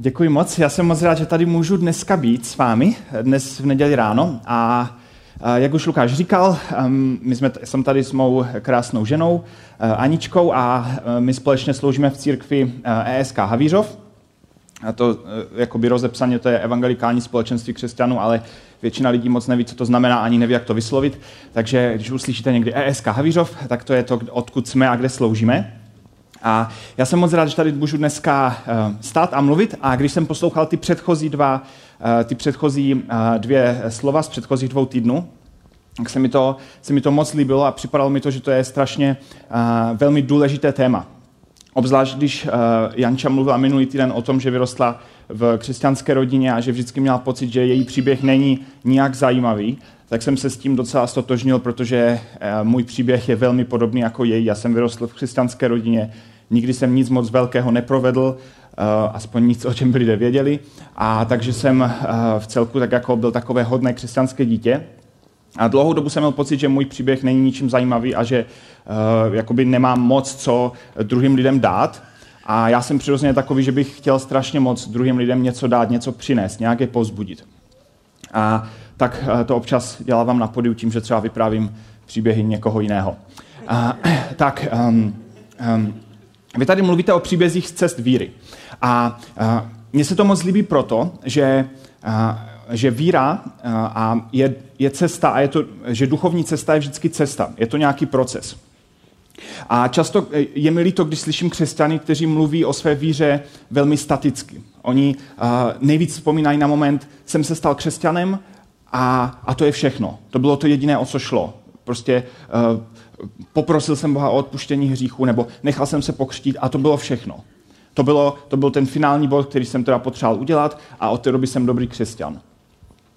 Děkuji moc. Já jsem moc rád, že tady můžu dneska být s vámi, dnes v neděli ráno. A jak už Lukáš říkal, my jsme, jsem tady s mou krásnou ženou eh, Aničkou a eh, my společně sloužíme v církvi ESK eh, e Havířov. A to jakoby rozepsaně, to je evangelikální společenství křesťanů, ale většina lidí moc neví, co to znamená, ani neví, jak to vyslovit. Takže když uslyšíte někdy ESK Havířov, tak to je to, odkud jsme a kde sloužíme. A já jsem moc rád, že tady můžu dneska eh, stát a mluvit. A když jsem poslouchal ty předchozí dva, eh, ty předchozí eh, dvě slova z předchozích dvou týdnů, tak se mi, to, se mi to moc líbilo a připadalo mi to, že to je strašně velmi důležité téma. Obzvlášť, když Janča mluvila minulý týden o tom, že vyrostla v křesťanské rodině a že vždycky měla pocit, že její příběh není nijak zajímavý, tak jsem se s tím docela stotožnil, protože můj příběh je velmi podobný jako její. Já jsem vyrostl v křesťanské rodině, Nikdy jsem nic moc velkého neprovedl, eh, aspoň nic, o čem by lidé věděli. A takže jsem eh, v celku tak jako byl takové hodné křesťanské dítě. A dlouhou dobu jsem měl pocit, že můj příběh není ničím zajímavý a že jakoby nemám moc co druhým lidem dát. A já jsem přirozeně takový, že bych chtěl strašně moc druhým lidem něco dát, něco přinést, nějak je pozbudit. A tak uh, to občas dělávám na podiu tím, že třeba vyprávím příběhy někoho jiného. Uh, tak um, um, vy tady mluvíte o příbězích z cest víry. A, a mně se to moc líbí proto, že, a, že víra a je, je cesta a je to, že duchovní cesta je vždycky cesta. Je to nějaký proces. A často je mi líto, když slyším křesťany, kteří mluví o své víře velmi staticky. Oni nejvíc vzpomínají na moment, jsem se stal křesťanem a, a to je všechno. To bylo to jediné, o co šlo. Prostě uh, poprosil jsem Boha o odpuštění hříchu, nebo nechal jsem se pokřtít a to bylo všechno. To, bylo, to byl ten finální bod, který jsem teda potřeboval udělat a od té doby jsem dobrý křesťan.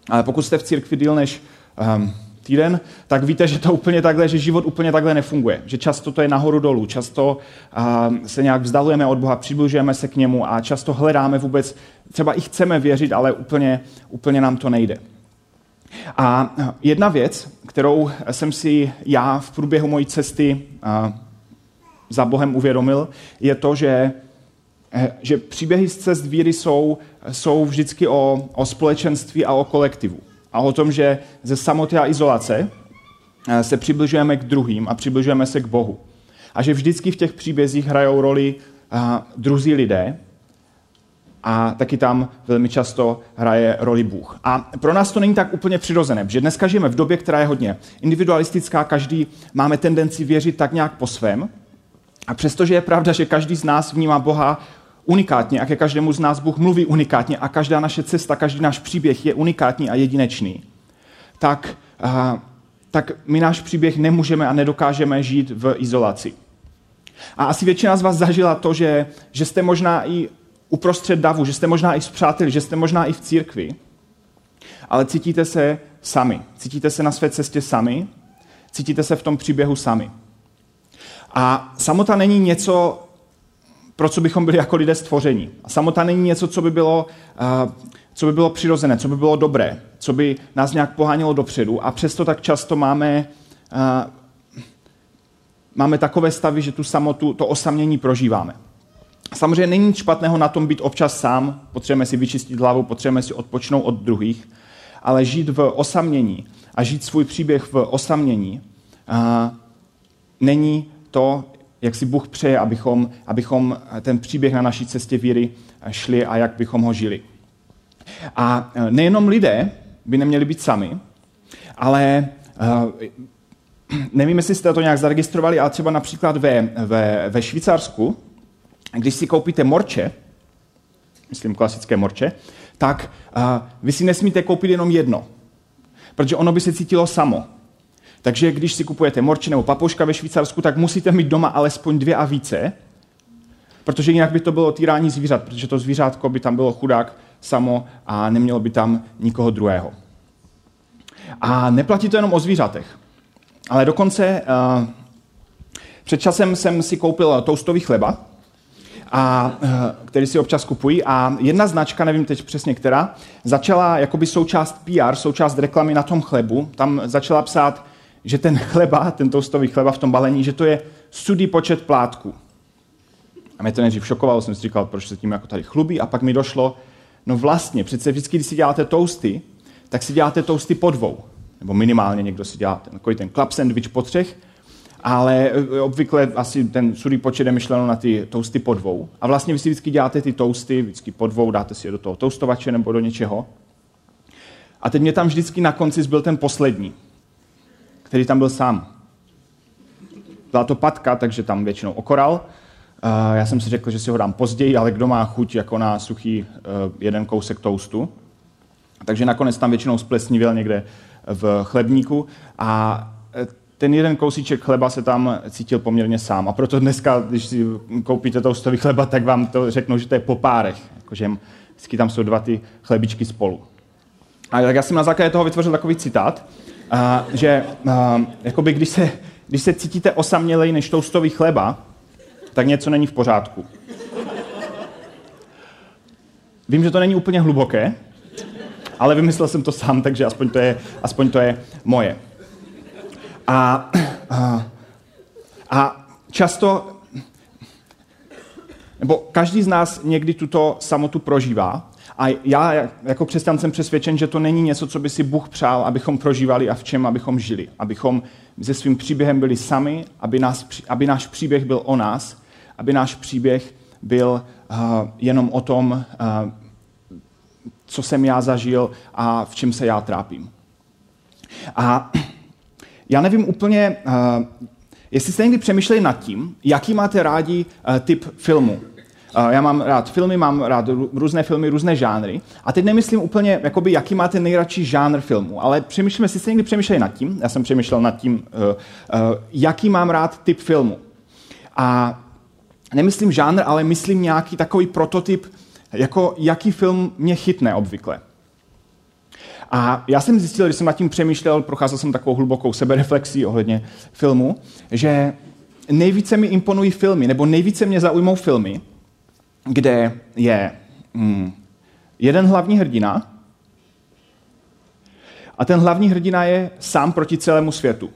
Ale pokud jste v církvi díl než um, týden, tak víte, že to úplně takhle, že život úplně takhle nefunguje. Že často to je nahoru dolů, často um, se nějak vzdalujeme od Boha, přibližujeme se k němu a často hledáme vůbec, třeba i chceme věřit, ale úplně, úplně nám to nejde. A jedna věc, kterou jsem si já v průběhu mojí cesty za Bohem uvědomil, je to, že, eh, že příběhy z cest víry jsou, jsou vždycky o, o společenství a o kolektivu. A o tom, že ze samoty a izolace eh, se přibližujeme k druhým a přibližujeme se k Bohu. A že vždycky v těch příbězích hrajou roli druzí lidé, a taky tam velmi často hraje roli Bůh. A pro nás to není tak úplně přirozené, že dneska žijeme v době, která je hodně individualistická, každý máme tendenci věřit tak nějak po svém. A přestože je pravda, že každý z nás vnímá Boha unikátně a ke každému z nás Bůh mluví unikátně a každá naše cesta, každý náš příběh je unikátní a jedinečný, tak, a, tak my náš příběh nemůžeme a nedokážeme žít v izolaci. A asi většina z vás zažila to, že, že jste možná i uprostřed davu, že jste možná i s přáteli, že jste možná i v církvi, ale cítíte se sami. Cítíte se na své cestě sami, cítíte se v tom příběhu sami. A samota není něco, pro co bychom byli jako lidé stvoření. A samota není něco, co by bylo, uh, co by bylo přirozené, co by bylo dobré, co by nás nějak pohánělo dopředu. A přesto tak často máme, uh, máme takové stavy, že tu samotu, to osamění prožíváme. Samozřejmě není nic špatného na tom být občas sám, potřebujeme si vyčistit hlavu, potřebujeme si odpočnout od druhých, ale žít v osamění a žít svůj příběh v osamění a není to, jak si Bůh přeje, abychom, abychom ten příběh na naší cestě víry šli a jak bychom ho žili. A nejenom lidé by neměli být sami, ale nevím, jestli jste to nějak zaregistrovali, ale třeba například ve, ve, ve Švýcarsku když si koupíte morče, myslím klasické morče, tak uh, vy si nesmíte koupit jenom jedno, protože ono by se cítilo samo. Takže když si kupujete morče nebo papouška ve Švýcarsku, tak musíte mít doma alespoň dvě a více, protože jinak by to bylo týrání zvířat, protože to zvířátko by tam bylo chudák samo a nemělo by tam nikoho druhého. A neplatí to jenom o zvířatech, ale dokonce uh, před časem jsem si koupil toastový chleba, a, eh, který si občas kupují. A jedna značka, nevím teď přesně která, začala jakoby součást PR, součást reklamy na tom chlebu. Tam začala psát, že ten chleba, ten toastový chleba v tom balení, že to je sudý počet plátků. A mě to nejdřív šokovalo, jsem si říkal, proč se tím jako tady chlubí. A pak mi došlo, no vlastně, přece vždycky, když si děláte toasty, tak si děláte toasty po dvou. Nebo minimálně někdo si dělá ten, ten club sandwich po třech, ale e, obvykle asi ten sudý počet je myšleno na ty toasty po dvou. A vlastně vy si vždycky děláte ty toasty, vždycky po dvou, dáte si je do toho toastovače nebo do něčeho. A teď mě tam vždycky na konci zbyl ten poslední, který tam byl sám. Byla to patka, takže tam většinou okoral. Já jsem si řekl, že si ho dám později, ale kdo má chuť jako na suchý e, jeden kousek toastu. Takže nakonec tam většinou splesnivil někde v chlebníku a ten jeden kousíček chleba se tam cítil poměrně sám. A proto dneska, když si koupíte toastový chleba, tak vám to řeknou, že to je po párech. Jakože vždycky tam jsou dva ty chlebičky spolu. A tak já jsem na základě toho vytvořil takový citát, a, že a, jakoby když, se, když se cítíte osamělej než toastový chleba, tak něco není v pořádku. Vím, že to není úplně hluboké, ale vymyslel jsem to sám, takže aspoň to je, aspoň to je moje. A, a, a často, nebo každý z nás někdy tuto samotu prožívá. A já jako křesťan jsem přesvědčen, že to není něco, co by si Bůh přál, abychom prožívali a v čem abychom žili. Abychom se svým příběhem byli sami, aby, nás, aby náš příběh byl o nás, aby náš příběh byl uh, jenom o tom, uh, co jsem já zažil a v čem se já trápím. A já nevím úplně, uh, jestli jste někdy přemýšleli nad tím, jaký máte rádi uh, typ filmu. Uh, já mám rád filmy, mám rád různé filmy, různé žánry. A teď nemyslím úplně, jakoby, jaký máte nejradši žánr filmu, ale přemýšlíme, jestli jste někdy přemýšleli nad tím, já jsem přemýšlel nad tím, jaký mám rád typ filmu. A nemyslím žánr, ale myslím nějaký takový prototyp, jako jaký film mě chytne obvykle. A já jsem zjistil, když jsem nad tím přemýšlel, procházel jsem takovou hlubokou sebereflexí ohledně filmu, že nejvíce mi imponují filmy, nebo nejvíce mě zaujmou filmy, kde je hmm, jeden hlavní hrdina a ten hlavní hrdina je sám proti celému světu.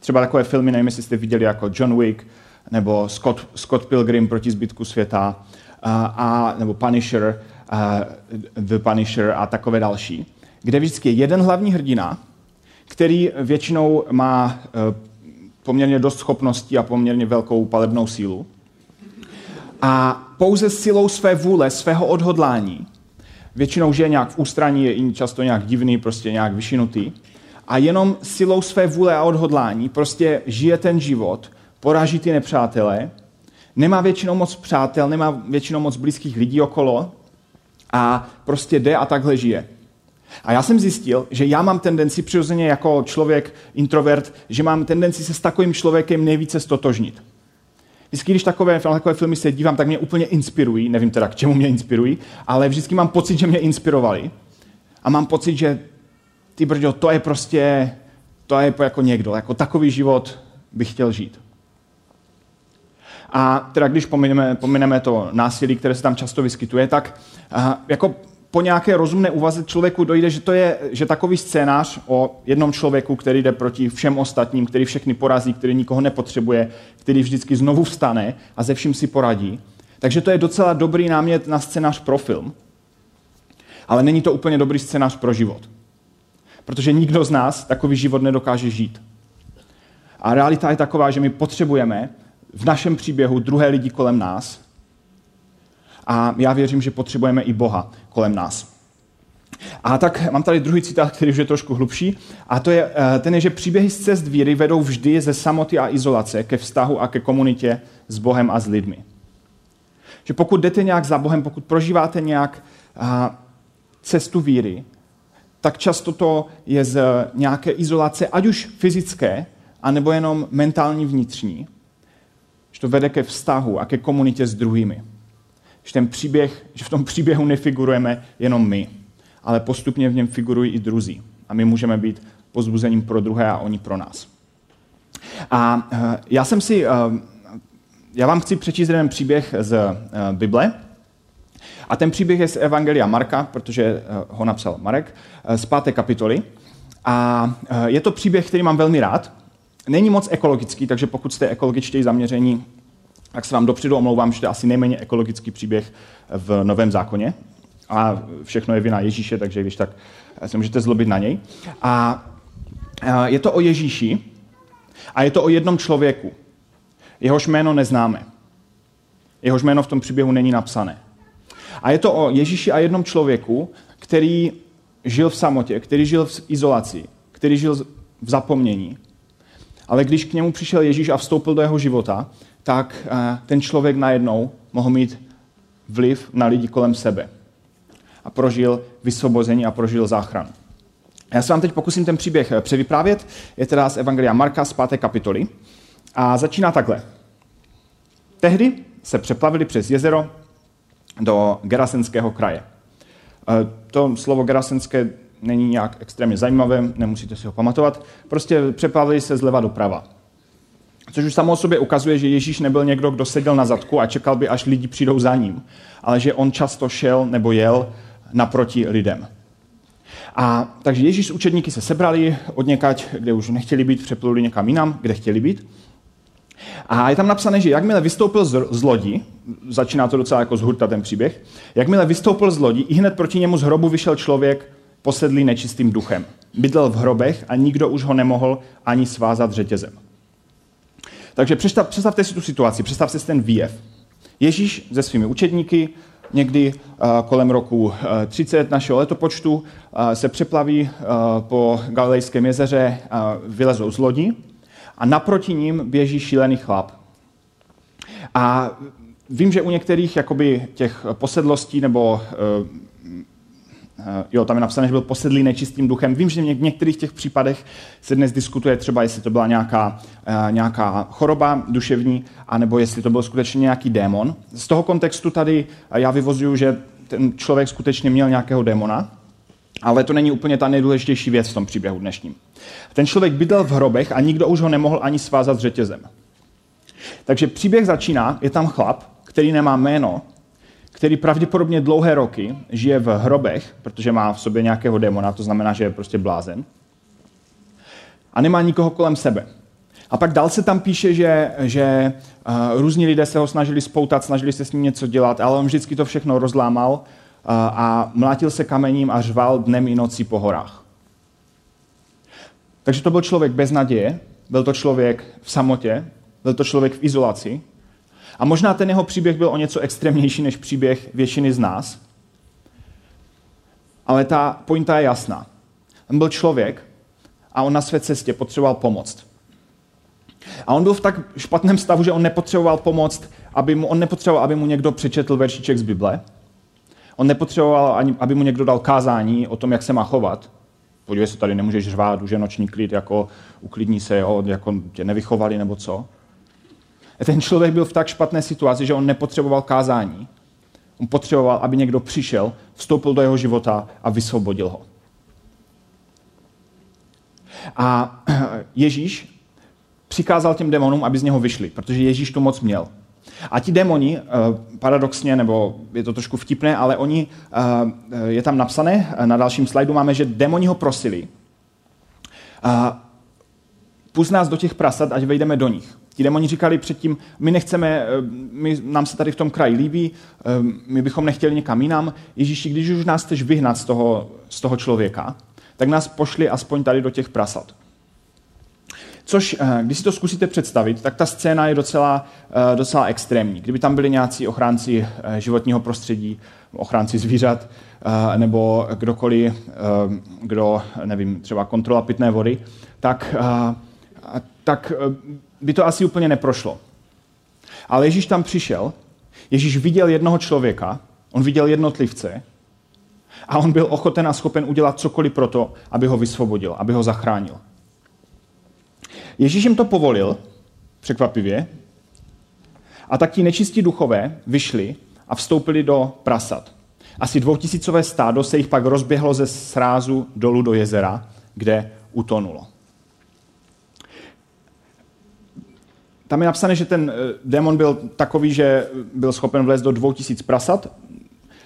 Třeba takové filmy, nevím, jestli jste viděli jako John Wick, nebo Scott, Scott Pilgrim proti zbytku světa, a, a, nebo Punisher, The Punisher a takové další, kde vždycky je jeden hlavní hrdina, který většinou má e, poměrně dost schopností a poměrně velkou palebnou sílu. A pouze silou své vůle, svého odhodlání, většinou, že je nějak v ústraní, je často nějak divný, prostě nějak vyšinutý, a jenom silou své vůle a odhodlání prostě žije ten život, poráží ty nepřátelé, nemá většinou moc přátel, nemá většinou moc blízkých lidí okolo, a prostě jde a takhle žije. A já jsem zjistil, že já mám tendenci přirozeně jako člověk, introvert, že mám tendenci se s takovým člověkem nejvíce stotožnit. Vždycky, když takové, takové filmy se dívám, tak mě úplně inspirují, nevím teda, k čemu mě inspirují, ale vždycky mám pocit, že mě inspirovali. A mám pocit, že ty brďo, to je prostě, to je jako někdo, jako takový život bych chtěl žít. A teda když pomineme, pomineme to násilí, které se tam často vyskytuje, tak uh, jako po nějaké rozumné úvaze člověku dojde, že to je že takový scénář o jednom člověku, který jde proti všem ostatním, který všechny porazí, který nikoho nepotřebuje, který vždycky znovu vstane a ze vším si poradí. Takže to je docela dobrý námět na scénář pro film. Ale není to úplně dobrý scénář pro život. Protože nikdo z nás takový život nedokáže žít. A realita je taková, že my potřebujeme v našem příběhu druhé lidi kolem nás. A já věřím, že potřebujeme i Boha kolem nás. A tak mám tady druhý citát, který už je trošku hlubší. A to je, eh, ten je, že příběhy z cest víry vedou vždy ze samoty a izolace ke vztahu a ke komunitě s Bohem a s lidmi. Že pokud jdete nějak za Bohem, pokud prožíváte nějak cestu víry, tak často to je z nějaké izolace, ať už fyzické, anebo jenom mentální vnitřní že to vede ke vztahu a ke komunitě s druhými. Že, ten příběh, že v tom příběhu nefigurujeme jenom my, ale postupně v něm figurují i druzí. A my můžeme být pozbuzením pro druhé a oni pro nás. A eh, já jsem si, eh, já vám chci přečíst jeden příběh z eh, Bible. A ten příběh je z Evangelia Marka, protože ho napsal Marek, z páté kapitoly. A je to příběh, který mám velmi rád, Není moc ekologický, takže pokud jste ekologičtěji zaměření, tak se vám dopředu omlouvám, že to je asi nejméně ekologický příběh v Novém zákoně. A všechno je vina Ježíše, takže když tak se můžete zlobit na něj. A je to o Ježíši a je to o jednom člověku. Jehož jméno neznáme. Jehož jméno v tom příběhu není napsané. A je to o Ježíši a jednom člověku, který žil v samotě, který žil v izolaci, který žil v zapomnění. Ale když k němu přišel Ježíš a vstoupil do jeho života, tak eh, ten člověk najednou mohl mít vliv na lidi kolem sebe. A prožil vysvobození a prožil záchranu. Já se vám teď pokusím ten příběh eh, převyprávět. Je teda z Evangelia Marka z 5. kapitoly. A začíná takhle. Tehdy se přeplavili přes jezero do Gerasenského kraje. E, to slovo Gerasenské není nějak extrémně zajímavé, nemusíte si ho pamatovat. Prostě přeplavili se zleva doprava. Což už samo o sobě ukazuje, že Ježíš nebyl někdo, kdo seděl na zadku a čekal by, až lidi přijdou za ním, ale že on často šel nebo jel naproti lidem. A takže Ježíš s učedníky se sebrali od někať, kde už nechtěli být, přepluli někam jinam, kde chtěli být. A je tam napsané, že jakmile vystoupil z lodi, začíná to docela jako z hurta ten příběh, jakmile vystoupil z lodi, i hned proti němu z hrobu vyšel člověk posedlý nečistým duchem. Bydlel v hrobech a nikdo už ho nemohl ani svázat řetězem. Takže představ, představte si tu situaci, představte si ten výjev. Ježíš se svými učedníky někdy uh, kolem roku uh, 30 našeho letopočtu uh, se přeplaví po Galilejském jezeře, vylezou z lodi a naproti ním běží šílený chlap. A vím, že u některých jakoby, těch posedlostí nebo jo, tam je napsané, že byl posedlý nečistým duchem. Vím, že v některých těch případech se dnes diskutuje třeba, jestli to byla nějaká, uh, nějaká choroba duševní, anebo jestli to byl skutečně nějaký démon. Z toho kontextu tady já vyvozuju, že ten člověk skutečně měl nějakého démona, ale to není úplně ta nejdůležitější věc v tom příběhu dnešním. Ten člověk bydlel v hrobech a nikdo už ho nemohl ani svázat řetězem. Takže příběh začíná, je tam chlap, který nemá jméno, který pravděpodobně dlouhé roky žije v hrobech, protože má v sobě nějakého démona, to znamená, že je prostě blázen. A nemá nikoho kolem sebe. A pak dál se tam píše, že, že uh, různí lidé se ho snažili spoutat, snažili se s ním něco dělat, ale on vždycky to všechno rozlámal uh, a mlátil se kamením a řval dnem i nocí po horách. Takže to byl člověk bez naděje, byl to člověk v samotě, byl to člověk v izolaci. A možná ten jeho příběh byl o něco extrémnější než příběh většiny z nás. Ale ta pointa je jasná. On byl člověk a on na své cestě potřeboval pomoc. A on byl v tak špatném stavu, že on nepotřeboval pomoc, aby mu, on nepotřeboval, aby mu někdo přečetl veršiček z Bible. On nepotřeboval, ani, aby mu někdo dal kázání o tom, jak se má chovat podívej se, tady nemůžeš řvát, už je noční klid, jako uklidní se, jo, jako tě nevychovali nebo co. Ten člověk byl v tak špatné situaci, že on nepotřeboval kázání. On potřeboval, aby někdo přišel, vstoupil do jeho života a vysvobodil ho. A Ježíš přikázal těm démonům, aby z něho vyšli, protože Ježíš tu moc měl. A ti démoni, eh, paradoxně, nebo je to trošku vtipné, ale oni, eh, je tam napsané, na dalším slajdu máme, že démoni ho prosili, pust nás do těch prasat, ať vejdeme do nich. Ti démoni říkali předtím, my nechceme, eh, my, nám se tady v tom kraji líbí, my bychom nechtěli někam jinam. Ježíši, když už nás chceš vyhnat z toho, z toho člověka, tak nás pošli aspoň tady do těch prasat. Což, eh, když si to zkusíte představit, tak ta scéna je docela, eh, docela extrémní. Kdyby tam byli nějací ochránci eh, životního prostředí, ochránci zvířat, nebo kdokoliv, kdo, nevím, třeba kontrola pitné vody, tak, tak by to asi úplně neprošlo. Ale Ježíš tam přišel, Ježíš viděl jednoho člověka, on viděl jednotlivce a on byl ochoten a schopen udělat cokoliv pro to, aby ho vysvobodil, aby ho zachránil. Ježíš jim to povolil, překvapivě, a tak ti nečistí duchové vyšli a vstoupili do prasat. Asi dvoutisícové stádo se jich pak rozběhlo ze srázu dolů do jezera, kde utonulo. Tam je napsané, že ten eh, démon byl takový, že byl schopen vlézt do dvou tisíc prasat.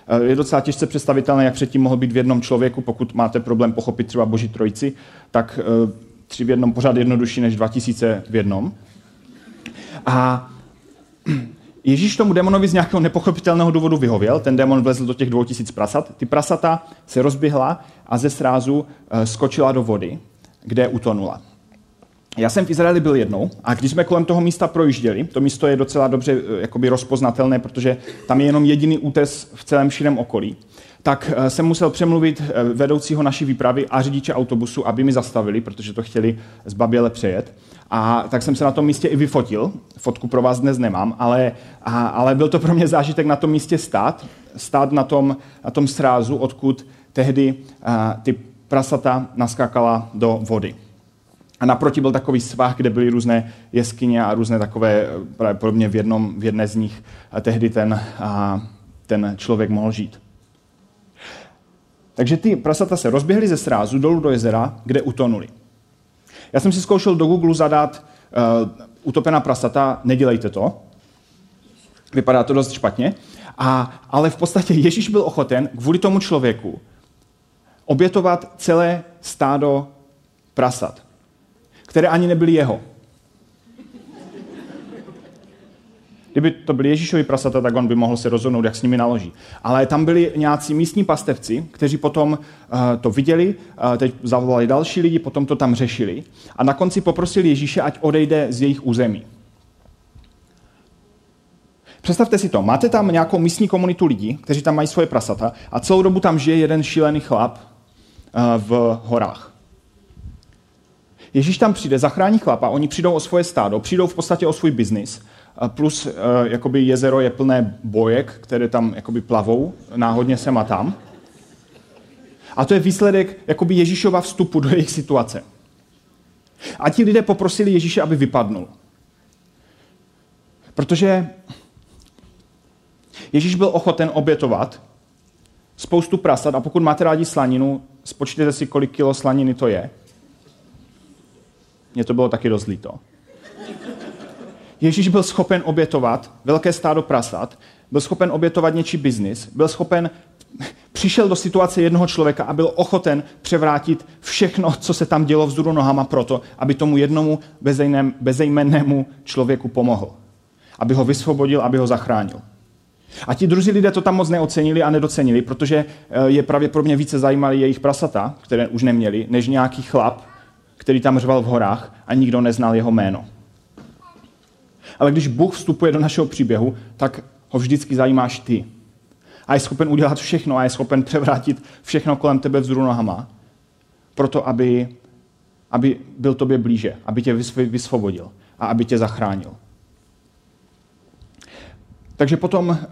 Eh, je docela těžce představitelné, jak předtím mohl být v jednom člověku, pokud máte problém pochopit třeba Boží trojici, tak eh, tři v jednom pořád jednodušší než 2000 v jednom. A Ježíš tomu demonovi z nějakého nepochopitelného důvodu vyhověl, ten demon vlezl do těch dvou tisíc prasat, ty prasata se rozběhla a ze srázu skočila do vody, kde utonula. Já jsem v Izraeli byl jednou a když jsme kolem toho místa projížděli, to místo je docela dobře eh, jakoby rozpoznatelné, protože tam je jenom jediný útes v celém širém okolí, tak eh, jsem musel přemluvit vedoucího naší výpravy a řidiče autobusu, aby mi zastavili, protože to chtěli z Baběle přejet. A tak jsem se na tom místě i vyfotil. Fotku pro vás dnes nemám, ale, a, ale byl to pro mě zážitek na tom místě stát. Stát na tom, na tom srázu, odkud tehdy a, ty prasata naskákala do vody. A naproti byl takový svah, kde byly různé jeskyně a různé takové, pravděpodobně v, jednom, v jedné z nich a tehdy ten, a, ten člověk mohl žít. Takže ty prasata se rozběhly ze srázu dolů do jezera, kde utonuli. Já jsem si zkoušel do Google zadat uh, utopená prasata, nedělejte to. Vypadá to dost špatně. A, ale v podstatě Ježíš byl ochoten kvůli tomu člověku obětovat celé stádo prasat, které ani nebyly jeho. Kdyby to byly Ježíšovi prasata, tak on by mohl se rozhodnout, jak s nimi naloží. Ale tam byli nějací místní pastevci, kteří potom uh, to viděli, uh, teď zavolali další lidi, potom to tam řešili a na konci poprosili Ježíše, ať odejde z jejich území. Představte si to, máte tam nějakou místní komunitu lidí, kteří tam mají svoje prasata a celou dobu tam žije jeden šílený chlap uh, v horách. Ježíš tam přijde, zachrání chlapa, oni přijdou o svoje stádo, přijdou v podstatě o svůj biznis plus uh, jakoby jezero je plné bojek, které tam jakoby plavou náhodně sem a tam. A to je výsledek jakoby Ježíšova vstupu do jejich situace. A ti lidé poprosili Ježíše, aby vypadnul. Protože Ježíš byl ochoten obětovat spoustu prasat a pokud máte rádi slaninu, spočtěte si, kolik kilo slaniny to je. Mně to bylo taky dost líto. Ježíš byl schopen obětovat velké stádo prasat, byl schopen obětovat něčí biznis, byl schopen, přišel do situace jednoho člověka a byl ochoten převrátit všechno, co se tam dělo vzhůru nohama proto, aby tomu jednomu bezejmennému člověku pomohl. Aby ho vysvobodil, aby ho zachránil. A ti druzí lidé to tam moc neocenili a nedocenili, protože eh, je pravděpodobně více zajímali jejich prasata, které už neměli, než nějaký chlap, který tam řval v horách a nikdo neznal jeho jméno. Ale když Bůh vstupuje do našeho příběhu, tak ho vždycky zajímáš ty. A je schopen udělat všechno a je schopen převrátit všechno kolem tebe vzhůru nohama, proto aby, aby byl tobě blíže, aby tě vysvobodil a aby tě zachránil. Takže potom eh,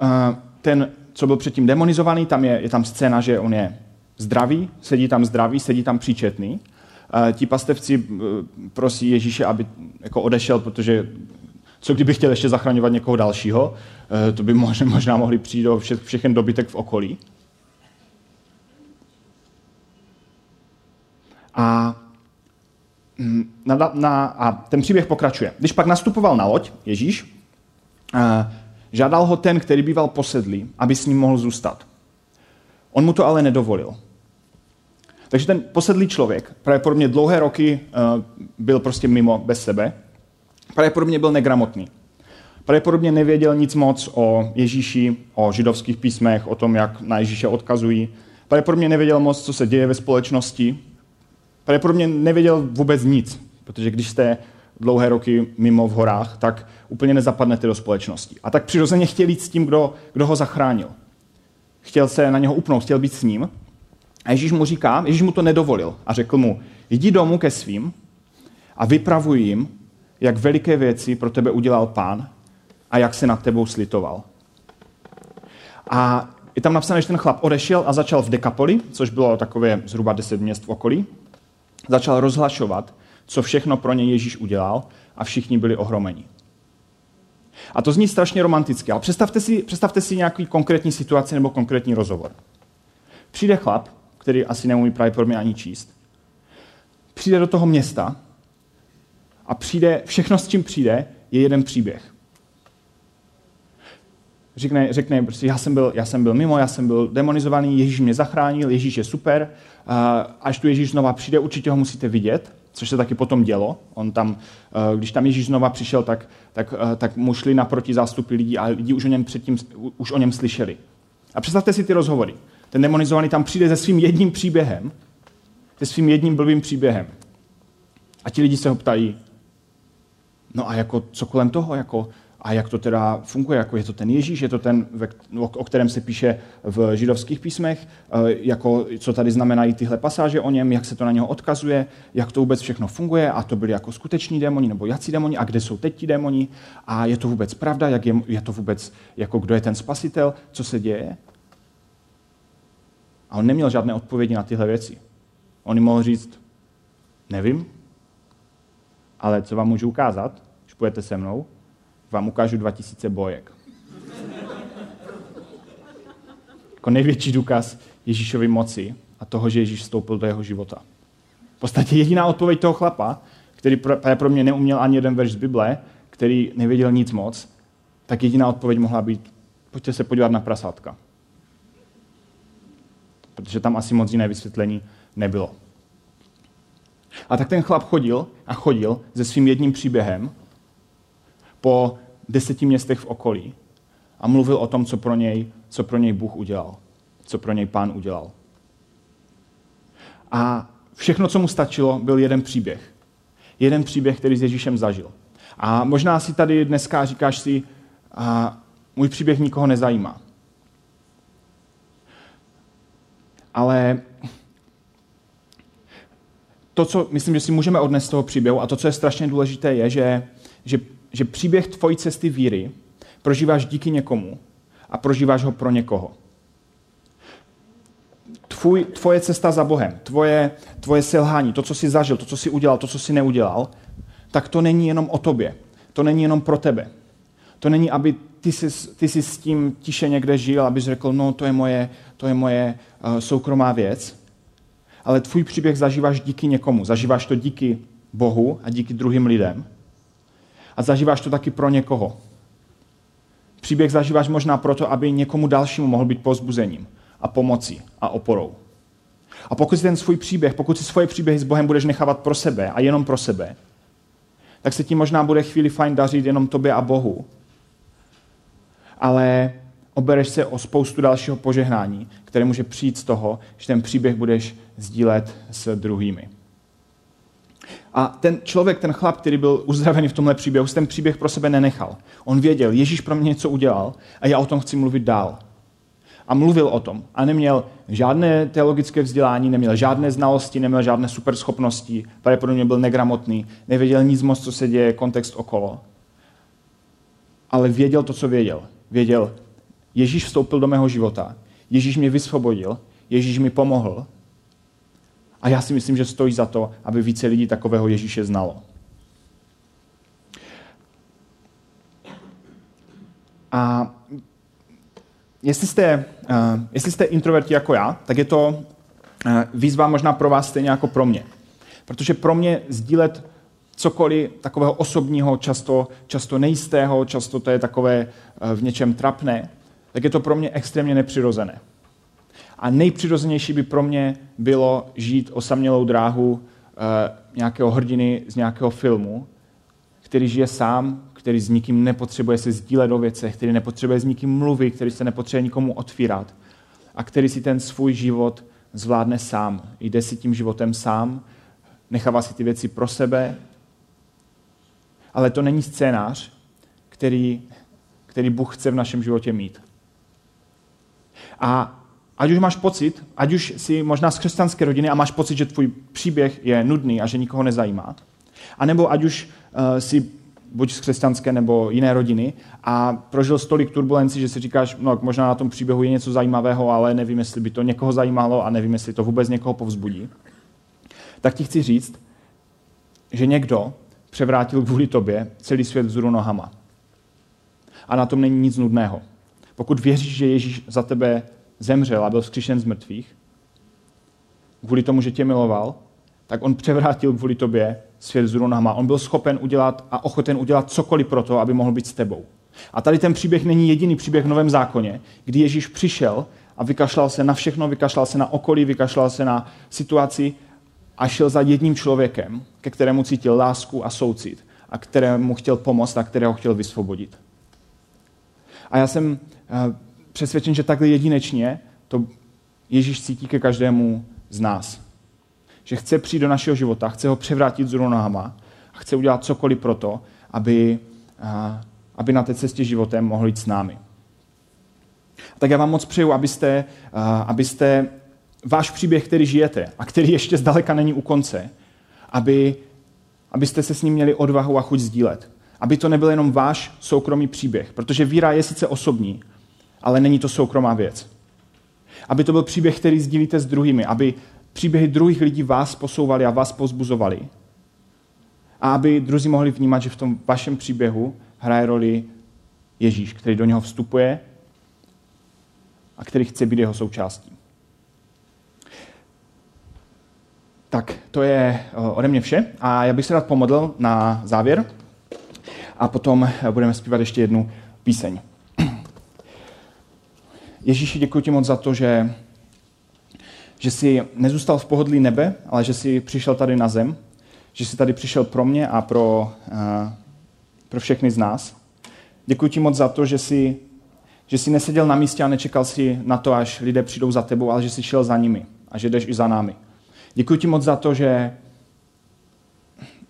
ten, co byl předtím demonizovaný, tam je, je tam scéna, že on je zdravý, sedí tam zdravý, sedí tam příčetný. Ti pastevci eh, prosí Ježíše, aby jako odešel, protože co kdyby chtěl ještě zachraňovat někoho dalšího? Eh, to by možná, možná mohli přijít do vše, všechen dobytek v okolí. A, mm, na, na, a ten příběh pokračuje. Když pak nastupoval na loď, Ježíš, eh, žádal ho ten, který býval posedlý, aby s ním mohl zůstat. On mu to ale nedovolil. Takže ten posedlý člověk, pravděpodobně dlouhé roky eh, byl prostě mimo, bez sebe, Pravděpodobně byl negramotný. Pravděpodobně nevěděl nic moc o Ježíši, o židovských písmech, o tom, jak na Ježíše odkazují. Pravděpodobně nevěděl moc, co se děje ve společnosti. Pravděpodobně nevěděl vůbec nic, protože když jste dlouhé roky mimo v horách, tak úplně nezapadnete do společnosti. A tak přirozeně chtěl jít s tím, kdo, kdo ho zachránil. Chtěl se na něho upnout, chtěl být s ním. A Ježíš mu říká, Ježíš mu to nedovolil a řekl mu, jdi domů ke svým a vypravuj jim, jak veliké věci pro tebe udělal pán a jak se nad tebou slitoval. A je tam napsané, že ten chlap odešel a začal v Dekapoli, což bylo takové zhruba deset měst v okolí, začal rozhlašovat, co všechno pro ně Ježíš udělal a všichni byli ohromeni. A to zní strašně romanticky, ale představte si, představte si nějaký konkrétní situaci nebo konkrétní rozhovor. Přijde chlap, který asi neumí pravděpodobně ani číst, přijde do toho města a přijde, všechno, s čím přijde, je jeden příběh. Řekne, řekne prostě, já jsem, byl, já jsem byl mimo, já jsem byl demonizovaný, Ježíš mě zachránil, Ježíš je super, až tu Ježíš znova přijde, určitě ho musíte vidět. což se taky potom dělo. On tam, když tam Ježíš znova přišel, tak, tak, tak mu šli naproti zástupy lidí a lidi už o něm předtím už o něm slyšeli. A představte si ty rozhovory. Ten demonizovaný tam přijde se svým jedním příběhem, se svým jedním blbým příběhem. A ti lidi se ho ptají, no a jako co kolem toho, jako, a jak to teda funguje, jako je to ten Ježíš, je to ten, o kterém se píše v židovských písmech, eh, jako co tady znamenají tyhle pasáže o něm, jak se to na něho odkazuje, jak to vůbec všechno funguje a to byli jako skuteční démoni nebo jací démoni a kde jsou teď ti démoni a je to vůbec pravda, jak je, je to vůbec, jako kdo je ten spasitel, co se děje. A on neměl žádné odpovědi na tyhle věci. On jim mohl říct, nevím, ale co vám můžu ukázat, když půjdete se mnou, vám ukážu 2000 bojek. Jako největší důkaz Ježíšovy moci a toho, že Ježíš vstoupil do jeho života. V podstatě jediná odpověď toho chlapa, který pro mě neuměl ani jeden verš z Bible, který nevěděl nic moc, tak jediná odpověď mohla být, pojďte se podívat na prasátka. Protože tam asi moc jiné vysvětlení nebylo. A tak ten chlap chodil a chodil se svým jedním příběhem po deseti městech v okolí a mluvil o tom, co pro něj, co pro něj Bůh udělal, co pro něj pán udělal. A všechno, co mu stačilo, byl jeden příběh. Jeden příběh, který s Ježíšem zažil. A možná si tady dneska říkáš si, a můj příběh nikoho nezajímá. Ale to, co myslím, že si můžeme odnést z toho příběhu a to, co je strašně důležité, je, že, že že příběh tvojí cesty víry prožíváš díky někomu a prožíváš ho pro někoho. Tvůj, tvoje cesta za Bohem, tvoje, tvoje selhání, to, co jsi zažil, to, co jsi udělal, to, co jsi neudělal, tak to není jenom o tobě. To není jenom pro tebe. To není, aby ty jsi, ty jsi s tím tiše někde žil, abys řekl, no to je moje, to je moje uh, soukromá věc. Ale tvůj příběh zažíváš díky někomu. Zažíváš to díky Bohu a díky druhým lidem a zažíváš to taky pro někoho. Příběh zažíváš možná proto, aby někomu dalšímu mohl být pozbuzením a pomocí a oporou. A pokud si ten svůj příběh, pokud si svoje příběhy s Bohem budeš nechávat pro sebe a jenom pro sebe, tak se ti možná bude chvíli fajn dařit jenom tobě a Bohu. Ale obereš se o spoustu dalšího požehnání, které může přijít z toho, že ten příběh budeš sdílet s druhými. A ten člověk, ten chlap, který byl uzdravený v tomhle příběhu, ten příběh pro sebe nenechal. On věděl, Ježíš pro mě něco udělal a já o tom chci mluvit dál. A mluvil o tom. A neměl žádné teologické vzdělání, neměl žádné znalosti, neměl žádné superschopnosti, pravděpodobně byl negramotný, nevěděl nic moc, co se děje, kontext okolo. Ale věděl to, co věděl. Věděl, Ježíš vstoupil do mého života, Ježíš mě vysvobodil, Ježíš mi pomohl a já si myslím, že stojí za to, aby více lidí takového Ježíše znalo. A jestli jste, uh, jestli jste introverti jako já, tak je to uh, výzva možná pro vás stejně jako pro mě. Protože pro mě sdílet cokoliv takového osobního, často, často nejistého, často to je takové uh, v něčem trapné, tak je to pro mě extrémně nepřirozené. A nejpřirozenější by pro mě bylo žít osamělou dráhu e, nějakého hrdiny z nějakého filmu, který žije sám, který s nikým nepotřebuje se sdílet o věcech, který nepotřebuje s nikým mluvit, který se nepotřebuje nikomu otvírat a který si ten svůj život zvládne sám. Jde si tím životem sám, nechává si ty věci pro sebe, ale to není scénář, který, který Bůh chce v našem životě mít. A Ať už máš pocit, ať už jsi možná z křesťanské rodiny a máš pocit, že tvůj příběh je nudný a že nikoho nezajímá, anebo ať už uh, jsi buď z křesťanské nebo jiné rodiny a prožil stolik turbulencí, že si říkáš, no možná na tom příběhu je něco zajímavého, ale nevím, jestli by to někoho zajímalo a nevím, jestli to vůbec někoho povzbudí, tak ti chci říct, že někdo převrátil kvůli tobě celý svět vzhůru nohama. A na tom není nic nudného. Pokud věříš, že Ježíš za tebe zemřel a byl vzkříšen z mrtvých, kvůli tomu, že tě miloval, tak on převrátil kvůli tobě svět z runama. On byl schopen udělat a ochoten udělat cokoliv pro to, aby mohl být s tebou. A tady ten příběh není jediný příběh v Novém zákoně, kdy Ježíš přišel a vykašlal se na všechno, vykašlal se na okolí, vykašlal se na situaci a šel za jedním člověkem, ke kterému cítil lásku a soucit a kterému chtěl pomoct a kterého chtěl vysvobodit. A já jsem eh, přesvědčen, že takhle jedinečně to Ježíš cítí ke každému z nás. Že chce přijít do našeho života, chce ho převrátit z nohama a chce udělat cokoliv pro to, aby, eh, aby na té cestě životem mohl jít s námi. Tak já vám moc přeju, abyste, eh, abyste váš příběh, který žijete a který ještě zdaleka není u konce, aby, abyste se s ním měli odvahu a chuť sdílet. Aby to nebyl jenom váš soukromý příběh, protože víra je sice osobní, ale není to soukromá věc. Aby to byl příběh, který sdílíte s druhými, aby příběhy druhých lidí vás posouvali a vás pozbuzovali. A aby druzí mohli vnímat, že v tom vašem příběhu hraje roli Ježíš, který do něho vstupuje a který chce být jeho součástí. Tak to je eh, ode mě vše a já bych se rád pomodlil na závěr a potom budeme zpívat ještě jednu píseň. Ježíši, děkuji ti moc za to, že, že jsi nezůstal v pohodlí nebe, ale že jsi přišel tady na zem, že jsi tady přišel pro mě a pro, uh, pro všechny z nás. Děkuji ti moc za to, že jsi, že jsi neseděl na místě a nečekal si na to, až lidé přijdou za tebou, ale že jsi šel za nimi a že jdeš i za námi. Děkuji ti moc za to, že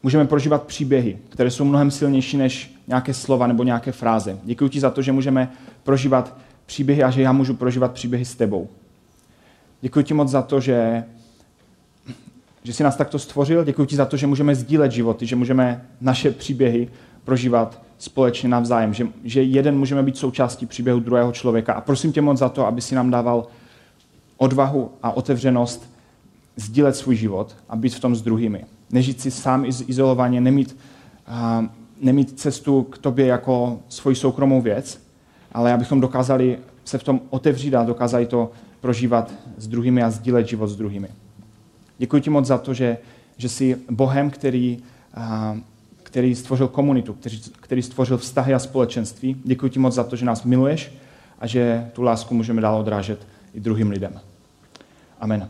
můžeme prožívat příběhy, které jsou mnohem silnější než nějaké slova nebo nějaké fráze. Děkuji ti za to, že můžeme prožívat příběhy a že já můžu prožívat příběhy s tebou. Děkuji ti moc za to, že, že jsi nás takto stvořil. Děkuji ti za to, že můžeme sdílet životy, že můžeme naše příběhy prožívat společně navzájem, že, že jeden můžeme být součástí příběhu druhého člověka. A prosím tě moc za to, aby si nám dával odvahu a otevřenost sdílet svůj život a být v tom s druhými. Nežít si sám izolovaně, nemít, uh, nemít cestu k tobě jako svoji soukromou věc, ale abychom dokázali se v tom otevřít a dokázali to prožívat s druhými a sdílet život s druhými. Děkuji ti moc za to, že, že jsi Bohem, který, uh, který stvořil komunitu, který, který stvořil vztahy a společenství. Děkuji ti moc za to, že nás miluješ a že tu lásku můžeme dál odrážet i druhým lidem. Amen.